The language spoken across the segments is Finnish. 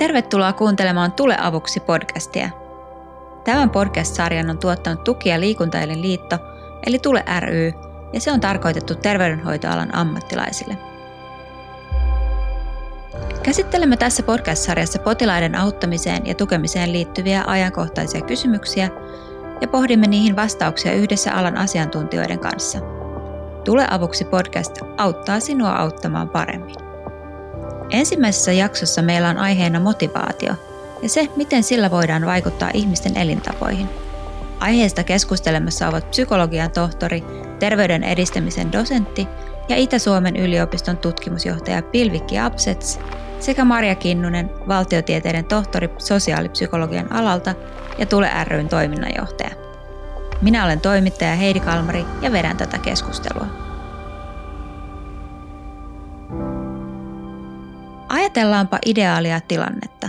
Tervetuloa kuuntelemaan Tule avuksi podcastia. Tämän podcast-sarjan on tuottanut Tuki- ja liikuntaelin liitto, eli Tule ry, ja se on tarkoitettu terveydenhoitoalan ammattilaisille. Käsittelemme tässä podcast-sarjassa potilaiden auttamiseen ja tukemiseen liittyviä ajankohtaisia kysymyksiä ja pohdimme niihin vastauksia yhdessä alan asiantuntijoiden kanssa. Tule avuksi podcast auttaa sinua auttamaan paremmin. Ensimmäisessä jaksossa meillä on aiheena motivaatio ja se, miten sillä voidaan vaikuttaa ihmisten elintapoihin. Aiheesta keskustelemassa ovat psykologian tohtori, terveyden edistämisen dosentti ja Itä-Suomen yliopiston tutkimusjohtaja Pilvikki Apsets sekä Marja Kinnunen, valtiotieteiden tohtori sosiaalipsykologian alalta ja Tule ryn toiminnanjohtaja. Minä olen toimittaja Heidi Kalmari ja vedän tätä keskustelua. Ajatellaanpa ideaalia tilannetta.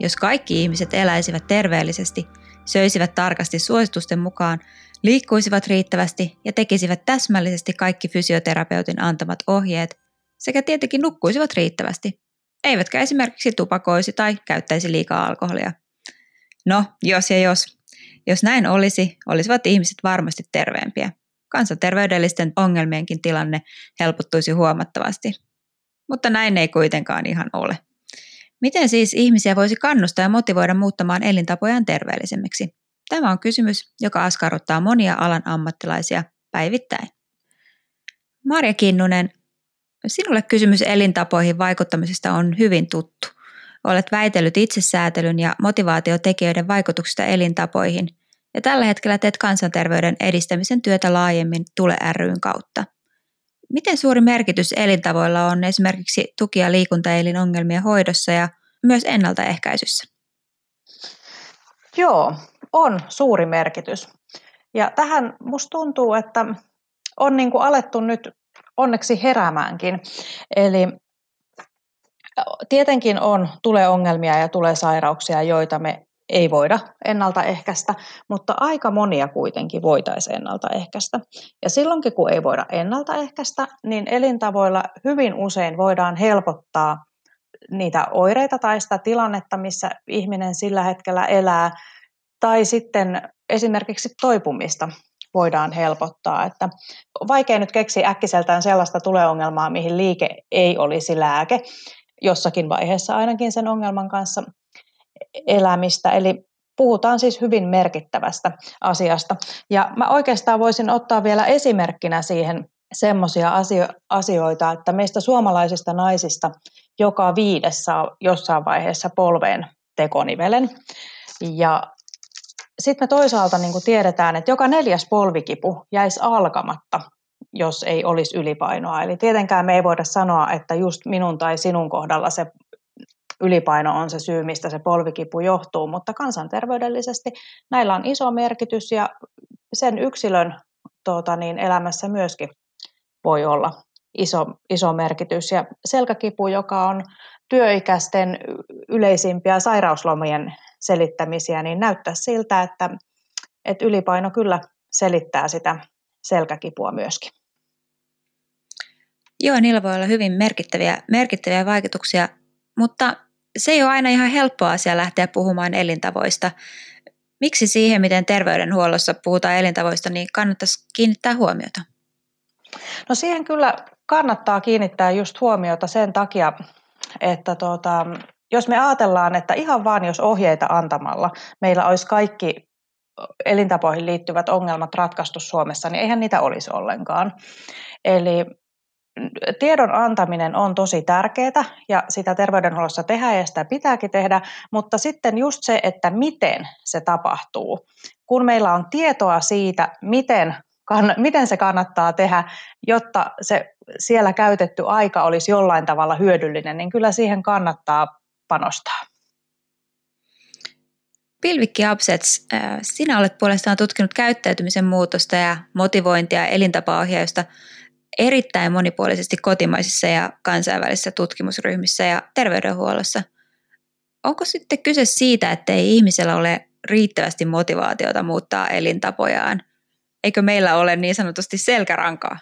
Jos kaikki ihmiset eläisivät terveellisesti, söisivät tarkasti suositusten mukaan, liikkuisivat riittävästi ja tekisivät täsmällisesti kaikki fysioterapeutin antamat ohjeet sekä tietenkin nukkuisivat riittävästi, eivätkä esimerkiksi tupakoisi tai käyttäisi liikaa alkoholia. No, jos ja jos. Jos näin olisi, olisivat ihmiset varmasti terveempiä. Kansanterveydellisten ongelmienkin tilanne helpottuisi huomattavasti mutta näin ei kuitenkaan ihan ole. Miten siis ihmisiä voisi kannustaa ja motivoida muuttamaan elintapojaan terveellisemmiksi? Tämä on kysymys, joka askarruttaa monia alan ammattilaisia päivittäin. Marja Kinnunen, sinulle kysymys elintapoihin vaikuttamisesta on hyvin tuttu. Olet väitellyt itsesäätelyn ja motivaatiotekijöiden vaikutuksista elintapoihin, ja tällä hetkellä teet kansanterveyden edistämisen työtä laajemmin Tule ryn kautta – Miten suuri merkitys elintavoilla on esimerkiksi tuki- ja liikuntaelinongelmien hoidossa ja myös ennaltaehkäisyssä? Joo, on suuri merkitys. Ja tähän musta tuntuu, että on niin kuin alettu nyt onneksi heräämäänkin. Eli tietenkin on, tulee ongelmia ja tulee sairauksia, joita me ei voida ennaltaehkäistä, mutta aika monia kuitenkin voitaisiin ennaltaehkäistä. Ja silloinkin, kun ei voida ennaltaehkäistä, niin elintavoilla hyvin usein voidaan helpottaa niitä oireita tai sitä tilannetta, missä ihminen sillä hetkellä elää, tai sitten esimerkiksi toipumista voidaan helpottaa. Että vaikea nyt keksiä äkkiseltään sellaista tuleongelmaa, mihin liike ei olisi lääke, jossakin vaiheessa ainakin sen ongelman kanssa elämistä. Eli puhutaan siis hyvin merkittävästä asiasta. Ja mä oikeastaan voisin ottaa vielä esimerkkinä siihen semmoisia asioita, että meistä suomalaisista naisista joka viides saa jossain vaiheessa polveen tekonivelen. Ja sitten me toisaalta niin tiedetään, että joka neljäs polvikipu jäisi alkamatta, jos ei olisi ylipainoa. Eli tietenkään me ei voida sanoa, että just minun tai sinun kohdalla se ylipaino on se syy, mistä se polvikipu johtuu, mutta kansanterveydellisesti näillä on iso merkitys ja sen yksilön tuota, niin elämässä myöskin voi olla iso, iso merkitys. Ja selkäkipu, joka on työikäisten yleisimpiä sairauslomien selittämisiä, niin näyttää siltä, että, että ylipaino kyllä selittää sitä selkäkipua myöskin. Joo, niillä voi olla hyvin merkittäviä, merkittäviä vaikutuksia, mutta se ei ole aina ihan helppo asia lähteä puhumaan elintavoista. Miksi siihen, miten terveydenhuollossa puhutaan elintavoista, niin kannattaisi kiinnittää huomiota? No siihen kyllä kannattaa kiinnittää just huomiota sen takia, että tuota, jos me ajatellaan, että ihan vaan jos ohjeita antamalla meillä olisi kaikki elintapoihin liittyvät ongelmat ratkaistu Suomessa, niin eihän niitä olisi ollenkaan. Eli tiedon antaminen on tosi tärkeää ja sitä terveydenhuollossa tehdään ja sitä pitääkin tehdä, mutta sitten just se, että miten se tapahtuu. Kun meillä on tietoa siitä, miten, kann, miten se kannattaa tehdä, jotta se siellä käytetty aika olisi jollain tavalla hyödyllinen, niin kyllä siihen kannattaa panostaa. Pilvikki Absets, sinä olet puolestaan tutkinut käyttäytymisen muutosta ja motivointia ja elintapaohjausta erittäin monipuolisesti kotimaisissa ja kansainvälisissä tutkimusryhmissä ja terveydenhuollossa. Onko sitten kyse siitä, että ei ihmisellä ole riittävästi motivaatiota muuttaa elintapojaan? Eikö meillä ole niin sanotusti selkärankaa?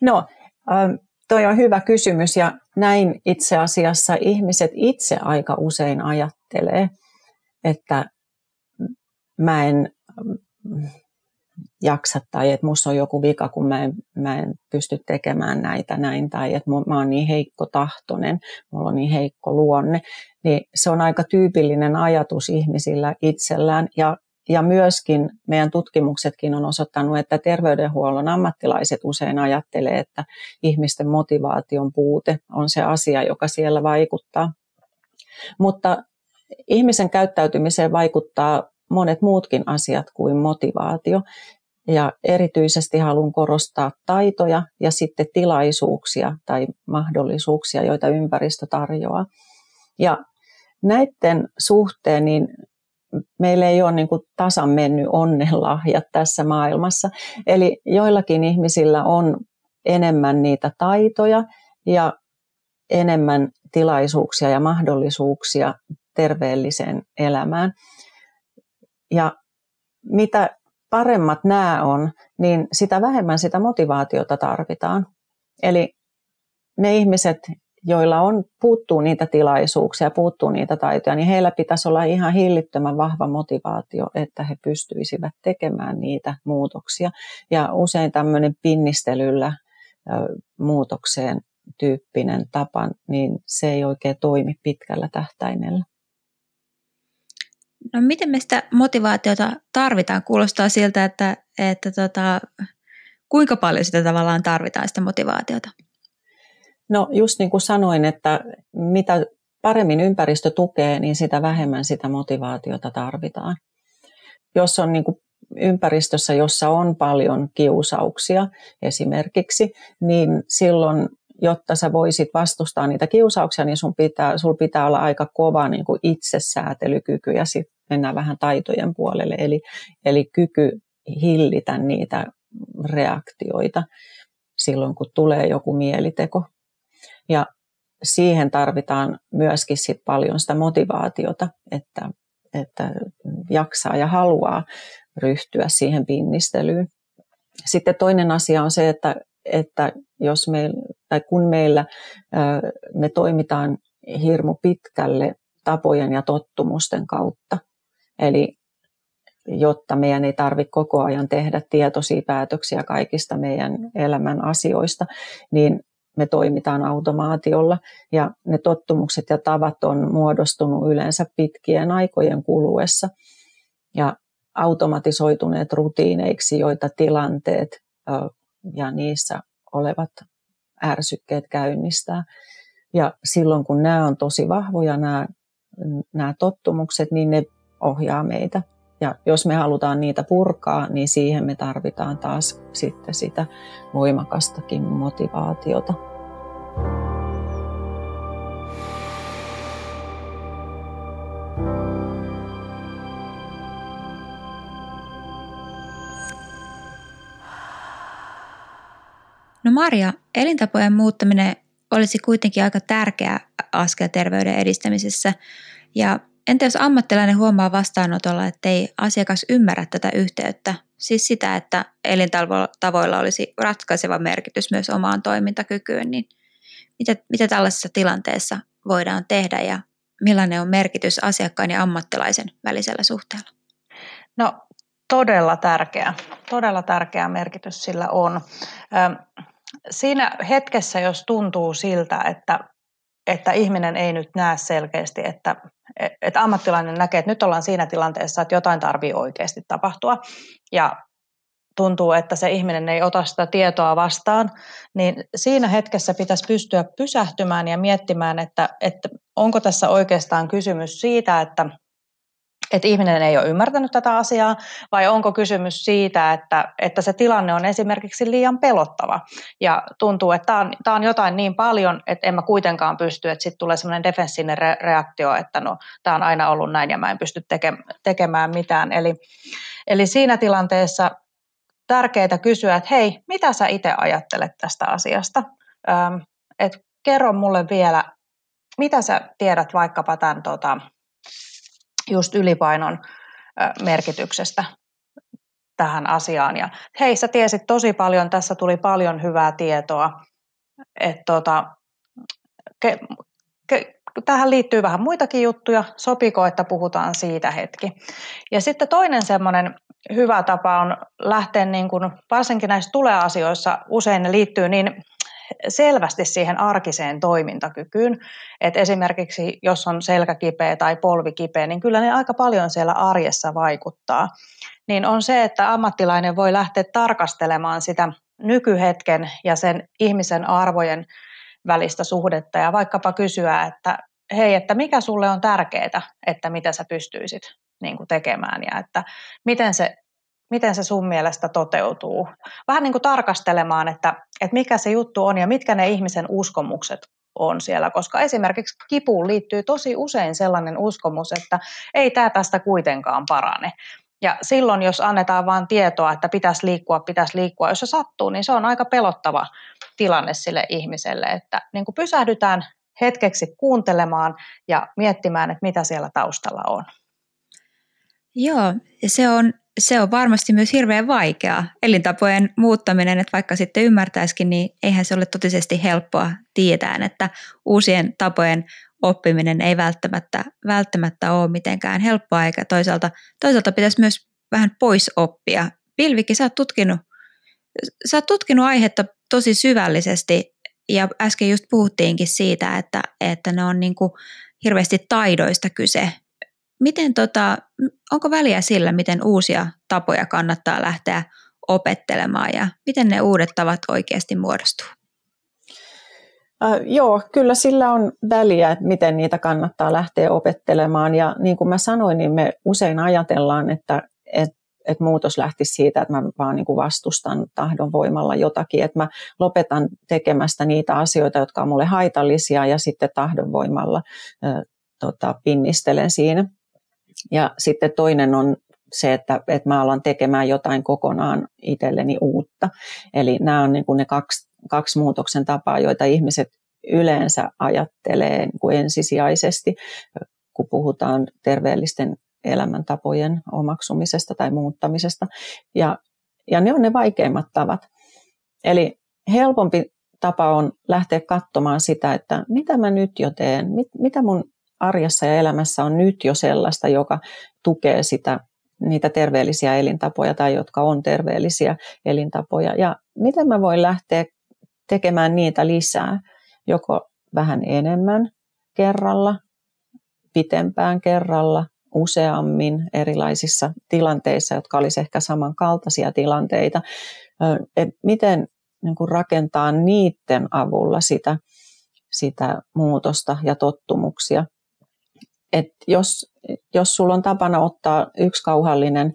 No, ähm, toi on hyvä kysymys ja näin itse asiassa ihmiset itse aika usein ajattelee, että mä en jaksa tai että musta on joku vika, kun mä en, mä en pysty tekemään näitä näin tai että mä oon niin heikko tahtonen, mulla on niin heikko luonne, niin se on aika tyypillinen ajatus ihmisillä itsellään ja ja myöskin meidän tutkimuksetkin on osoittanut, että terveydenhuollon ammattilaiset usein ajattelee, että ihmisten motivaation puute on se asia, joka siellä vaikuttaa. Mutta ihmisen käyttäytymiseen vaikuttaa monet muutkin asiat kuin motivaatio. Ja erityisesti haluan korostaa taitoja ja sitten tilaisuuksia tai mahdollisuuksia, joita ympäristö tarjoaa. Ja näiden suhteen niin meillä ei ole niin kuin tasan mennyt onnenlahjat tässä maailmassa. Eli joillakin ihmisillä on enemmän niitä taitoja ja enemmän tilaisuuksia ja mahdollisuuksia terveelliseen elämään. Ja mitä paremmat nämä on, niin sitä vähemmän sitä motivaatiota tarvitaan. Eli ne ihmiset, joilla on, puuttuu niitä tilaisuuksia, puuttuu niitä taitoja, niin heillä pitäisi olla ihan hillittömän vahva motivaatio, että he pystyisivät tekemään niitä muutoksia. Ja usein tämmöinen pinnistelyllä muutokseen tyyppinen tapa, niin se ei oikein toimi pitkällä tähtäimellä. No miten me sitä motivaatiota tarvitaan? Kuulostaa siltä, että, että tota, kuinka paljon sitä tavallaan tarvitaan sitä motivaatiota? No just niin kuin sanoin, että mitä paremmin ympäristö tukee, niin sitä vähemmän sitä motivaatiota tarvitaan. Jos on niin kuin ympäristössä, jossa on paljon kiusauksia esimerkiksi, niin silloin, jotta sä voisit vastustaa niitä kiusauksia, niin sun pitää, sul pitää olla aika kova niin kuin itsesäätelykyky ja sitten mennään vähän taitojen puolelle, eli, eli kyky hillitä niitä reaktioita silloin, kun tulee joku mieliteko. Ja siihen tarvitaan myöskin sit paljon sitä motivaatiota, että, että jaksaa ja haluaa ryhtyä siihen pinnistelyyn. Sitten toinen asia on se, että, että jos me, tai kun meillä me toimitaan hirmu pitkälle tapojen ja tottumusten kautta, eli jotta meidän ei tarvitse koko ajan tehdä tietoisia päätöksiä kaikista meidän elämän asioista, niin me toimitaan automaatiolla. Ja ne tottumukset ja tavat on muodostunut yleensä pitkien aikojen kuluessa. Ja automatisoituneet rutiineiksi, joita tilanteet ja niissä olevat ärsykkeet käynnistää. Ja silloin kun nämä on tosi vahvoja, nämä, nämä tottumukset, niin ne ohjaa meitä ja jos me halutaan niitä purkaa, niin siihen me tarvitaan taas sitten sitä voimakastakin motivaatiota. Maria, elintapojen muuttaminen olisi kuitenkin aika tärkeä askel terveyden edistämisessä. Ja Entä jos ammattilainen huomaa vastaanotolla, että ei asiakas ymmärrä tätä yhteyttä, siis sitä, että elintavoilla olisi ratkaiseva merkitys myös omaan toimintakykyyn, niin mitä, mitä tällaisessa tilanteessa voidaan tehdä ja millainen on merkitys asiakkaan ja ammattilaisen välisellä suhteella? No todella tärkeä, todella tärkeä merkitys sillä on. Siinä hetkessä, jos tuntuu siltä, että, että ihminen ei nyt näe selkeästi, että että ammattilainen näkee, että nyt ollaan siinä tilanteessa, että jotain tarvii oikeasti tapahtua ja tuntuu, että se ihminen ei ota sitä tietoa vastaan, niin siinä hetkessä pitäisi pystyä pysähtymään ja miettimään, että, että onko tässä oikeastaan kysymys siitä, että että ihminen ei ole ymmärtänyt tätä asiaa, vai onko kysymys siitä, että, että se tilanne on esimerkiksi liian pelottava ja tuntuu, että tämä on, tämä on jotain niin paljon, että en mä kuitenkaan pysty, että sitten tulee semmoinen defensiivinen re- reaktio, että no tämä on aina ollut näin ja mä en pysty teke- tekemään mitään. Eli, eli siinä tilanteessa tärkeää kysyä, että hei, mitä sä itse ajattelet tästä asiasta? Ähm, et kerro mulle vielä, mitä sä tiedät vaikkapa tämän tota, just ylipainon merkityksestä tähän asiaan. Ja hei, sä tiesit tosi paljon, tässä tuli paljon hyvää tietoa. että tota, ke, ke, tähän liittyy vähän muitakin juttuja. Sopiko, että puhutaan siitä hetki? Ja sitten toinen semmoinen hyvä tapa on lähteä, niin kuin, varsinkin näissä tulee-asioissa, usein ne liittyy niin selvästi siihen arkiseen toimintakykyyn. Et esimerkiksi jos on selkä kipeä tai polvi kipeä, niin kyllä ne aika paljon siellä arjessa vaikuttaa. Niin on se, että ammattilainen voi lähteä tarkastelemaan sitä nykyhetken ja sen ihmisen arvojen välistä suhdetta ja vaikkapa kysyä, että hei, että mikä sulle on tärkeää, että mitä sä pystyisit niin kuin tekemään ja että miten se, miten se sun mielestä toteutuu. Vähän niin kuin tarkastelemaan, että, että mikä se juttu on ja mitkä ne ihmisen uskomukset on siellä, koska esimerkiksi kipuun liittyy tosi usein sellainen uskomus, että ei tämä tästä kuitenkaan parane. Ja silloin, jos annetaan vain tietoa, että pitäisi liikkua, pitäisi liikkua, jos se sattuu, niin se on aika pelottava tilanne sille ihmiselle, että niin kuin pysähdytään hetkeksi kuuntelemaan ja miettimään, että mitä siellä taustalla on. Joo, se on, se on varmasti myös hirveän vaikeaa. Elintapojen muuttaminen, että vaikka sitten ymmärtäisikin, niin eihän se ole totisesti helppoa tietää, että uusien tapojen oppiminen ei välttämättä, välttämättä ole mitenkään helppoa, eikä toisaalta, toisaalta pitäisi myös vähän pois oppia. Pilvikki, sä oot tutkinut, sä oot tutkinut aihetta tosi syvällisesti ja äsken just puhuttiinkin siitä, että, että ne on niin kuin hirveästi taidoista kyse. Miten tota, onko väliä sillä, miten uusia tapoja kannattaa lähteä opettelemaan ja miten ne uudet tavat oikeasti muodostuu? Äh, joo, kyllä sillä on väliä, että miten niitä kannattaa lähteä opettelemaan. Ja niin kuin mä sanoin, niin me usein ajatellaan, että, että että muutos lähtisi siitä, että mä vaan niin kuin vastustan tahdon voimalla jotakin, että mä lopetan tekemästä niitä asioita, jotka on mulle haitallisia ja sitten tahdon voimalla äh, tota, pinnistelen siinä. Ja sitten toinen on se, että, että mä alan tekemään jotain kokonaan itselleni uutta. Eli nämä on niin kuin ne kaksi, kaksi muutoksen tapaa, joita ihmiset yleensä ajattelee niin kuin ensisijaisesti, kun puhutaan terveellisten elämäntapojen omaksumisesta tai muuttamisesta. Ja, ja ne on ne vaikeimmat tavat. Eli helpompi tapa on lähteä katsomaan sitä, että mitä mä nyt jo teen, mit, mitä mun arjessa ja elämässä on nyt jo sellaista, joka tukee sitä, niitä terveellisiä elintapoja tai jotka on terveellisiä elintapoja. Ja miten mä voin lähteä tekemään niitä lisää, joko vähän enemmän kerralla, pitempään kerralla, useammin erilaisissa tilanteissa, jotka olisi ehkä samankaltaisia tilanteita. Et miten niin kuin rakentaa niiden avulla sitä, sitä muutosta ja tottumuksia. Et jos, jos sulla on tapana ottaa yksi kauhallinen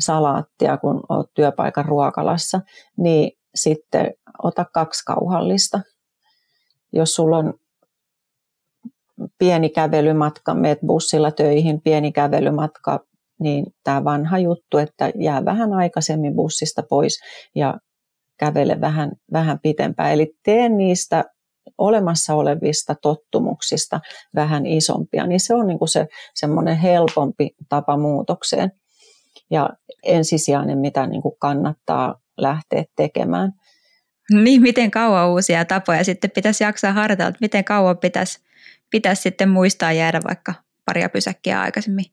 salaattia, kun olet työpaikan ruokalassa, niin sitten ota kaksi kauhallista. Jos sulla on pieni kävelymatka, meet bussilla töihin, pieni kävelymatka, niin tämä vanha juttu, että jää vähän aikaisemmin bussista pois ja kävele vähän, vähän pitempään. Eli tee niistä olemassa olevista tottumuksista vähän isompia, niin se on niin kuin se semmoinen helpompi tapa muutokseen ja ensisijainen, mitä niin kuin kannattaa lähteä tekemään. Niin, miten kauan uusia tapoja sitten pitäisi jaksaa harjoitella, että miten kauan pitäisi pitäisi sitten muistaa jäädä vaikka paria pysäkkiä aikaisemmin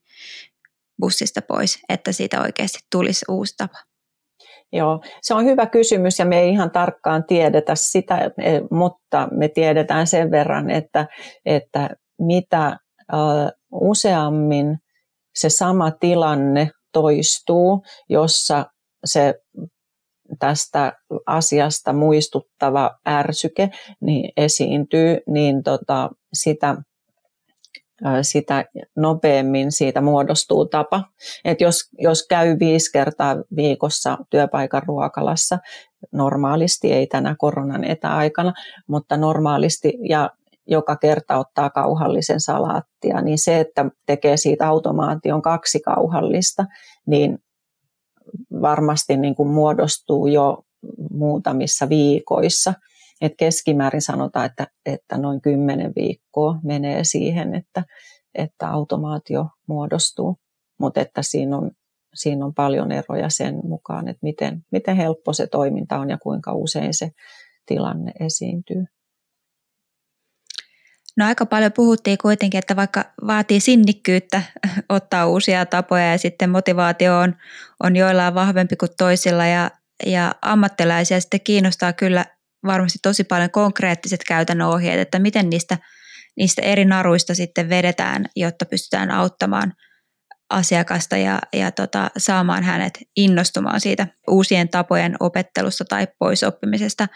bussista pois, että siitä oikeasti tulisi uusi tapa? Joo, se on hyvä kysymys ja me ei ihan tarkkaan tiedetä sitä, e, mutta me tiedetään sen verran, että, että mitä useammin se sama tilanne toistuu, jossa se tästä asiasta muistuttava ärsyke niin esiintyy, niin tota, sitä, sitä nopeammin siitä muodostuu tapa. Et jos, jos käy viisi kertaa viikossa työpaikan ruokalassa, normaalisti, ei tänä koronan etäaikana, mutta normaalisti ja joka kerta ottaa kauhallisen salaattia, niin se, että tekee siitä automaation kaksi kauhallista, niin varmasti niin kuin muodostuu jo muutamissa viikoissa. Et keskimäärin sanotaan, että, että noin kymmenen viikkoa menee siihen, että, että automaatio muodostuu. Mutta että siinä on, siinä on paljon eroja sen mukaan, että miten, miten helppo se toiminta on ja kuinka usein se tilanne esiintyy. No aika paljon puhuttiin kuitenkin, että vaikka vaatii sinnikkyyttä ottaa uusia tapoja ja sitten motivaatio on, on joillain vahvempi kuin toisilla ja, ja ammattilaisia sitten kiinnostaa kyllä varmasti tosi paljon konkreettiset käytännön ohjeet, että miten niistä, niistä eri naruista sitten vedetään, jotta pystytään auttamaan asiakasta ja, ja tota, saamaan hänet innostumaan siitä uusien tapojen opettelusta tai poisoppimisesta.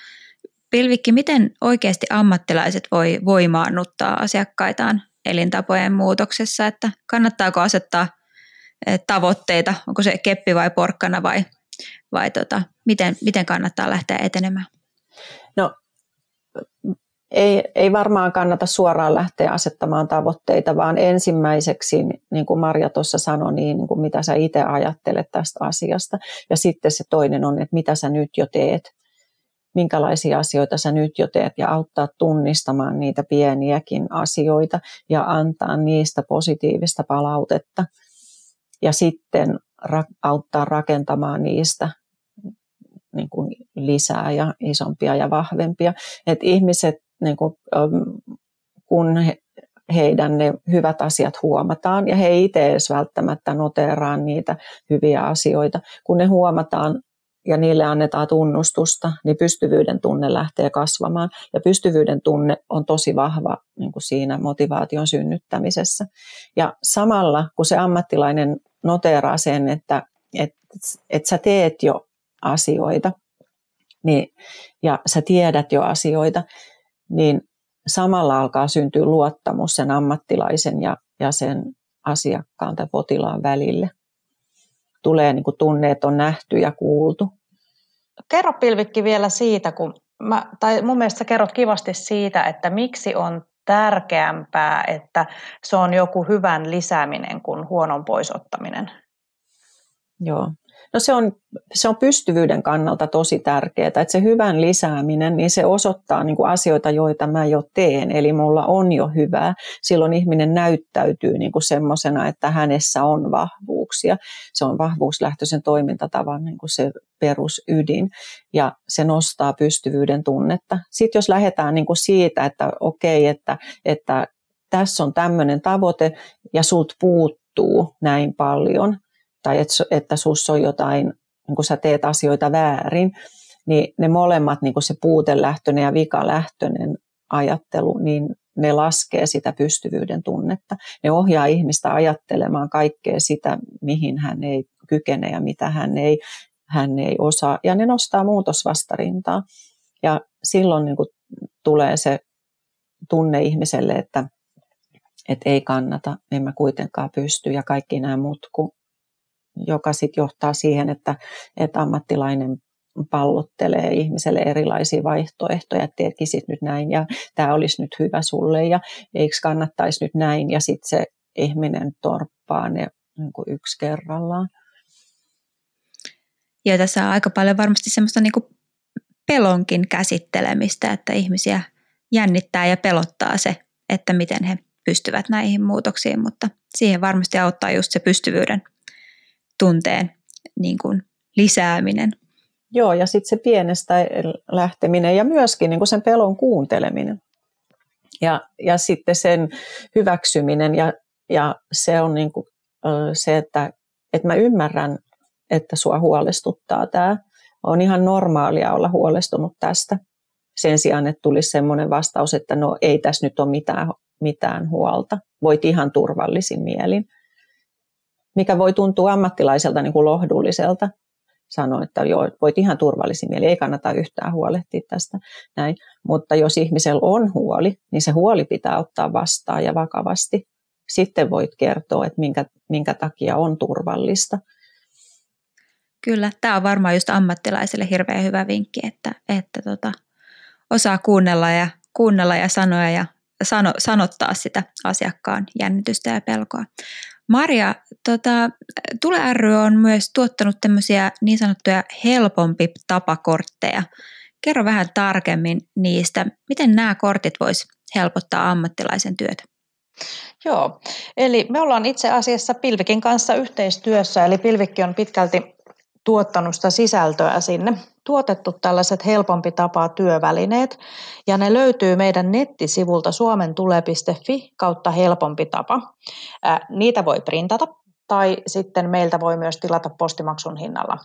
Pilvikki, miten oikeasti ammattilaiset voi voimaannuttaa asiakkaitaan elintapojen muutoksessa, että kannattaako asettaa eh, tavoitteita, onko se keppi vai porkkana vai, vai tota, miten, miten kannattaa lähteä etenemään? No ei, ei varmaan kannata suoraan lähteä asettamaan tavoitteita, vaan ensimmäiseksi, niin kuin Marja tuossa sanoi, niin, niin kuin mitä sä itse ajattelet tästä asiasta. Ja sitten se toinen on, että mitä sä nyt jo teet minkälaisia asioita sä nyt jo teet ja auttaa tunnistamaan niitä pieniäkin asioita ja antaa niistä positiivista palautetta ja sitten ra- auttaa rakentamaan niistä niin kuin lisää ja isompia ja vahvempia. Et ihmiset, niin kuin, kun he, heidän ne hyvät asiat huomataan ja he itse edes välttämättä noteeraa niitä hyviä asioita. Kun ne huomataan ja niille annetaan tunnustusta, niin pystyvyyden tunne lähtee kasvamaan. Ja pystyvyyden tunne on tosi vahva niin kuin siinä motivaation synnyttämisessä. Ja samalla, kun se ammattilainen noteeraa sen, että et, et sä teet jo asioita niin, ja sä tiedät jo asioita, niin samalla alkaa syntyä luottamus sen ammattilaisen ja, ja sen asiakkaan tai potilaan välille tulee niin kuin tunne, että on nähty ja kuultu. Kerro Pilvikki vielä siitä, kun mä, tai mun mielestä kerrot kivasti siitä, että miksi on tärkeämpää, että se on joku hyvän lisääminen kuin huonon poisottaminen. Joo. No se on, se on pystyvyyden kannalta tosi tärkeää, että se hyvän lisääminen, niin se osoittaa niin kuin asioita, joita mä jo teen, eli mulla on jo hyvää. Silloin ihminen näyttäytyy niin kuin semmoisena, että hänessä on vahvuuksia. Se on vahvuuslähtöisen toimintatavan niin kuin se perusydin, ja se nostaa pystyvyyden tunnetta. Sitten jos lähdetään niin kuin siitä, että okei, että, että tässä on tämmöinen tavoite, ja sult puuttuu näin paljon, tai että, että sussa on jotain, niin kun sä teet asioita väärin, niin ne molemmat, niin se puutelähtöinen ja vikalähtöinen ajattelu, niin ne laskee sitä pystyvyyden tunnetta. Ne ohjaa ihmistä ajattelemaan kaikkea sitä, mihin hän ei kykene ja mitä hän ei, hän ei osaa. Ja ne nostaa muutosvastarintaa. Ja silloin niin kuin tulee se tunne ihmiselle, että, että ei kannata, en mä kuitenkaan pysty ja kaikki nämä muut joka sitten johtaa siihen, että, että ammattilainen pallottelee ihmiselle erilaisia vaihtoehtoja, että tekisit nyt näin ja tämä olisi nyt hyvä sulle ja eikö kannattaisi nyt näin ja sitten se ihminen torppaa ne niin kuin yksi kerrallaan. Ja tässä on aika paljon varmasti semmoista niin kuin pelonkin käsittelemistä, että ihmisiä jännittää ja pelottaa se, että miten he pystyvät näihin muutoksiin, mutta siihen varmasti auttaa just se pystyvyyden tunteen niin kuin lisääminen. Joo, ja sitten se pienestä lähteminen ja myöskin niin kuin sen pelon kuunteleminen. Ja, ja sitten sen hyväksyminen ja, ja se on niin kuin, se, että, että mä ymmärrän, että sua huolestuttaa tämä. On ihan normaalia olla huolestunut tästä. Sen sijaan, että tulisi sellainen vastaus, että no ei tässä nyt ole mitään, mitään huolta. Voit ihan turvallisin mielin mikä voi tuntua ammattilaiselta niin kuin lohdulliselta. Sanoa, että joo, voit ihan turvallisin mieli, ei kannata yhtään huolehtia tästä. Näin. Mutta jos ihmisellä on huoli, niin se huoli pitää ottaa vastaan ja vakavasti. Sitten voit kertoa, että minkä, minkä takia on turvallista. Kyllä, tämä on varmaan just ammattilaisille hirveän hyvä vinkki, että, että tota, osaa kuunnella ja, kuunnella ja sanoa ja sano, sanottaa sitä asiakkaan jännitystä ja pelkoa. Maria, tota, Tule ry on myös tuottanut tämmöisiä niin sanottuja helpompi tapakortteja. Kerro vähän tarkemmin niistä. Miten nämä kortit vois helpottaa ammattilaisen työtä? Joo, eli me ollaan itse asiassa Pilvikin kanssa yhteistyössä, eli Pilvikki on pitkälti tuottanut sitä sisältöä sinne tuotettu tällaiset helpompi tapaa työvälineet ja ne löytyy meidän nettisivulta suomentule.fi kautta helpompi tapa. Niitä voi printata tai sitten meiltä voi myös tilata postimaksun hinnalla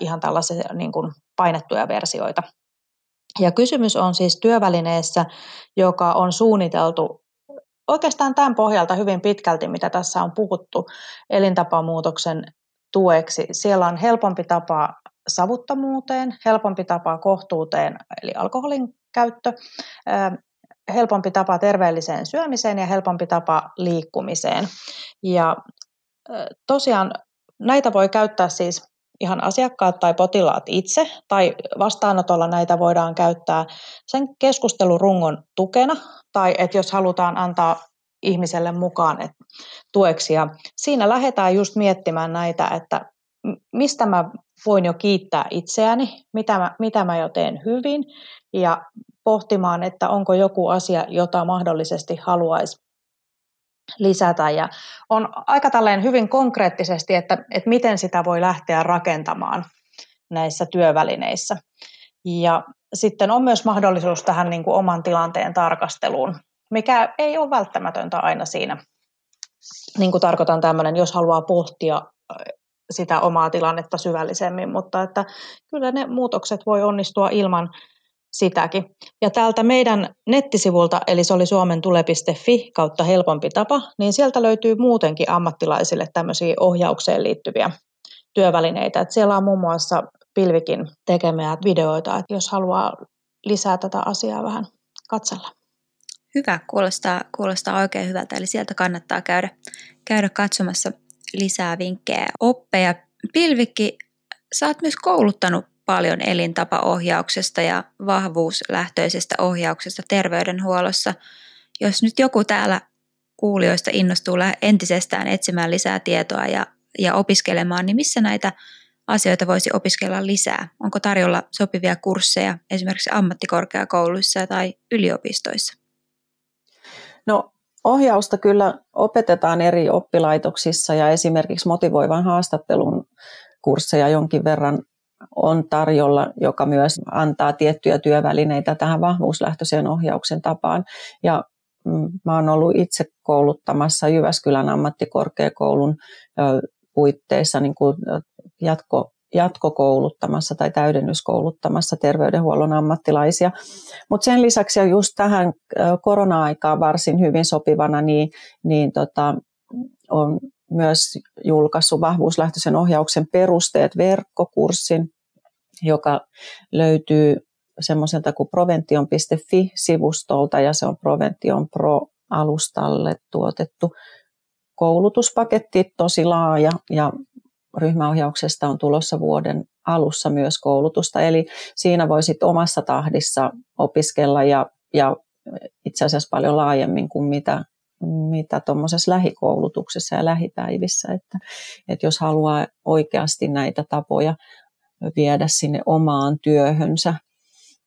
ihan tällaisia niin kuin painettuja versioita. Ja kysymys on siis työvälineessä, joka on suunniteltu oikeastaan tämän pohjalta hyvin pitkälti, mitä tässä on puhuttu elintapamuutoksen tueksi. Siellä on helpompi tapa savuttomuuteen, helpompi tapa kohtuuteen, eli alkoholin käyttö, helpompi tapa terveelliseen syömiseen ja helpompi tapa liikkumiseen. Ja tosiaan näitä voi käyttää siis ihan asiakkaat tai potilaat itse, tai vastaanotolla näitä voidaan käyttää sen keskustelurungon tukena, tai että jos halutaan antaa ihmiselle mukaan että tueksi. Ja siinä lähdetään just miettimään näitä, että mistä mä voin jo kiittää itseäni, mitä mä, mitä mä jo teen hyvin, ja pohtimaan, että onko joku asia, jota mahdollisesti haluaisi lisätä. Ja on aika tälleen hyvin konkreettisesti, että, että miten sitä voi lähteä rakentamaan näissä työvälineissä. Ja sitten on myös mahdollisuus tähän niin kuin oman tilanteen tarkasteluun, mikä ei ole välttämätöntä aina siinä. Niin kuin tarkoitan tämmöinen, jos haluaa pohtia sitä omaa tilannetta syvällisemmin, mutta että kyllä ne muutokset voi onnistua ilman sitäkin. Ja täältä meidän nettisivulta, eli se oli suomentule.fi kautta helpompi tapa, niin sieltä löytyy muutenkin ammattilaisille tämmöisiä ohjaukseen liittyviä työvälineitä. Että siellä on muun muassa Pilvikin tekemiä videoita, että jos haluaa lisää tätä asiaa vähän katsella. Hyvä, kuulostaa, kuulostaa oikein hyvältä, eli sieltä kannattaa käydä, käydä katsomassa lisää vinkkejä oppeja. Pilvikki, sä oot myös kouluttanut paljon elintapaohjauksesta ja vahvuuslähtöisestä ohjauksesta terveydenhuollossa. Jos nyt joku täällä kuulijoista innostuu entisestään etsimään lisää tietoa ja, ja opiskelemaan, niin missä näitä asioita voisi opiskella lisää? Onko tarjolla sopivia kursseja esimerkiksi ammattikorkeakouluissa tai yliopistoissa? No ohjausta kyllä opetetaan eri oppilaitoksissa ja esimerkiksi motivoivan haastattelun kursseja jonkin verran on tarjolla, joka myös antaa tiettyjä työvälineitä tähän vahvuuslähtöiseen ohjauksen tapaan. Ja mm, mä oon ollut itse kouluttamassa Jyväskylän ammattikorkeakoulun puitteissa niin kuin jatko, jatkokouluttamassa tai täydennyskouluttamassa terveydenhuollon ammattilaisia. Mutta sen lisäksi ja just tähän korona-aikaan varsin hyvin sopivana, niin, niin tota, on myös julkaissut vahvuuslähtöisen ohjauksen perusteet verkkokurssin, joka löytyy semmoiselta kuin provention.fi-sivustolta ja se on Provention Pro-alustalle tuotettu koulutuspaketti, tosi laaja ja ryhmäohjauksesta on tulossa vuoden alussa myös koulutusta. Eli siinä voisit omassa tahdissa opiskella ja, ja itse asiassa paljon laajemmin kuin mitä mitä tuommoisessa lähikoulutuksessa ja lähipäivissä. Että, että jos haluaa oikeasti näitä tapoja viedä sinne omaan työhönsä,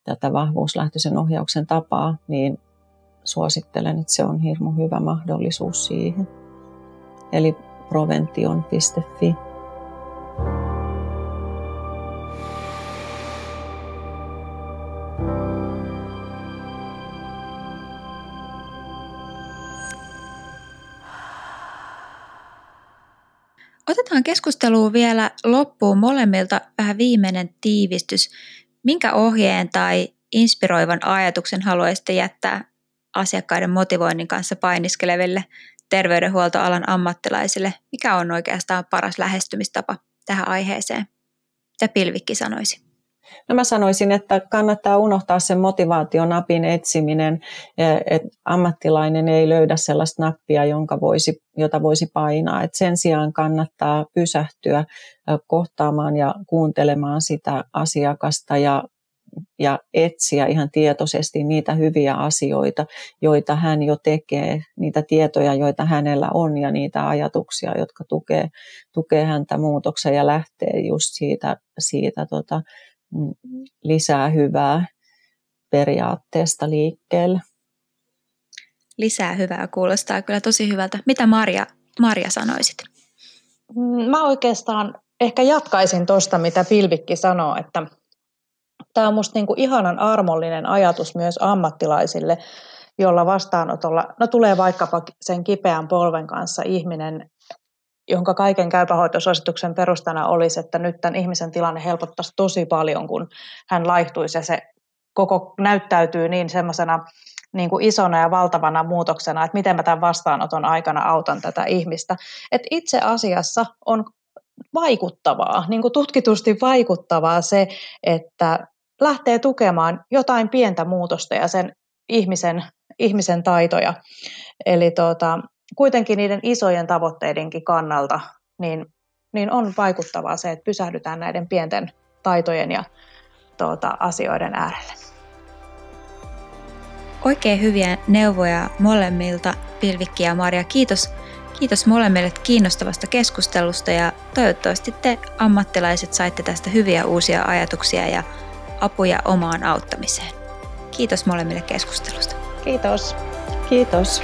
tätä vahvuuslähtöisen ohjauksen tapaa, niin suosittelen, että se on hirmu hyvä mahdollisuus siihen. Eli provention.fi. Otetaan keskusteluun vielä loppuun molemmilta vähän viimeinen tiivistys. Minkä ohjeen tai inspiroivan ajatuksen haluaisitte jättää asiakkaiden motivoinnin kanssa painiskeleville terveydenhuoltoalan ammattilaisille? Mikä on oikeastaan paras lähestymistapa tähän aiheeseen? Mitä Pilvikki sanoisi? No mä sanoisin, että kannattaa unohtaa sen motivaationapin etsiminen, että ammattilainen ei löydä sellaista nappia, jonka voisi, jota voisi painaa. Et sen sijaan kannattaa pysähtyä kohtaamaan ja kuuntelemaan sitä asiakasta ja ja etsiä ihan tietoisesti niitä hyviä asioita, joita hän jo tekee, niitä tietoja, joita hänellä on ja niitä ajatuksia, jotka tukee, tukee häntä muutoksen ja lähtee just siitä, siitä tota, lisää hyvää periaatteesta liikkeelle. Lisää hyvää kuulostaa kyllä tosi hyvältä. Mitä Marja, Marja sanoisit? Mm, mä oikeastaan ehkä jatkaisin tuosta, mitä Pilvikki sanoo, että, Tämä on minusta niin ihanan armollinen ajatus myös ammattilaisille, jolla vastaanotolla, no tulee vaikkapa sen kipeän polven kanssa ihminen, jonka kaiken käypähoitosuosituksen perustana olisi, että nyt tämän ihmisen tilanne helpottaisi tosi paljon, kun hän laihtuisi ja se koko näyttäytyy niin semmoisena niin kuin isona ja valtavana muutoksena, että miten mä tämän vastaanoton aikana autan tätä ihmistä. Et itse asiassa on vaikuttavaa, niin kuin tutkitusti vaikuttavaa se, että lähtee tukemaan jotain pientä muutosta ja sen ihmisen, ihmisen taitoja. Eli tuota, kuitenkin niiden isojen tavoitteidenkin kannalta niin, niin on vaikuttavaa se, että pysähdytään näiden pienten taitojen ja tuota, asioiden äärelle. Oikein hyviä neuvoja molemmilta, Pilvikki ja Maria. Kiitos, kiitos molemmille kiinnostavasta keskustelusta ja toivottavasti te ammattilaiset saitte tästä hyviä uusia ajatuksia ja apuja omaan auttamiseen. Kiitos molemmille keskustelusta. Kiitos. Kiitos.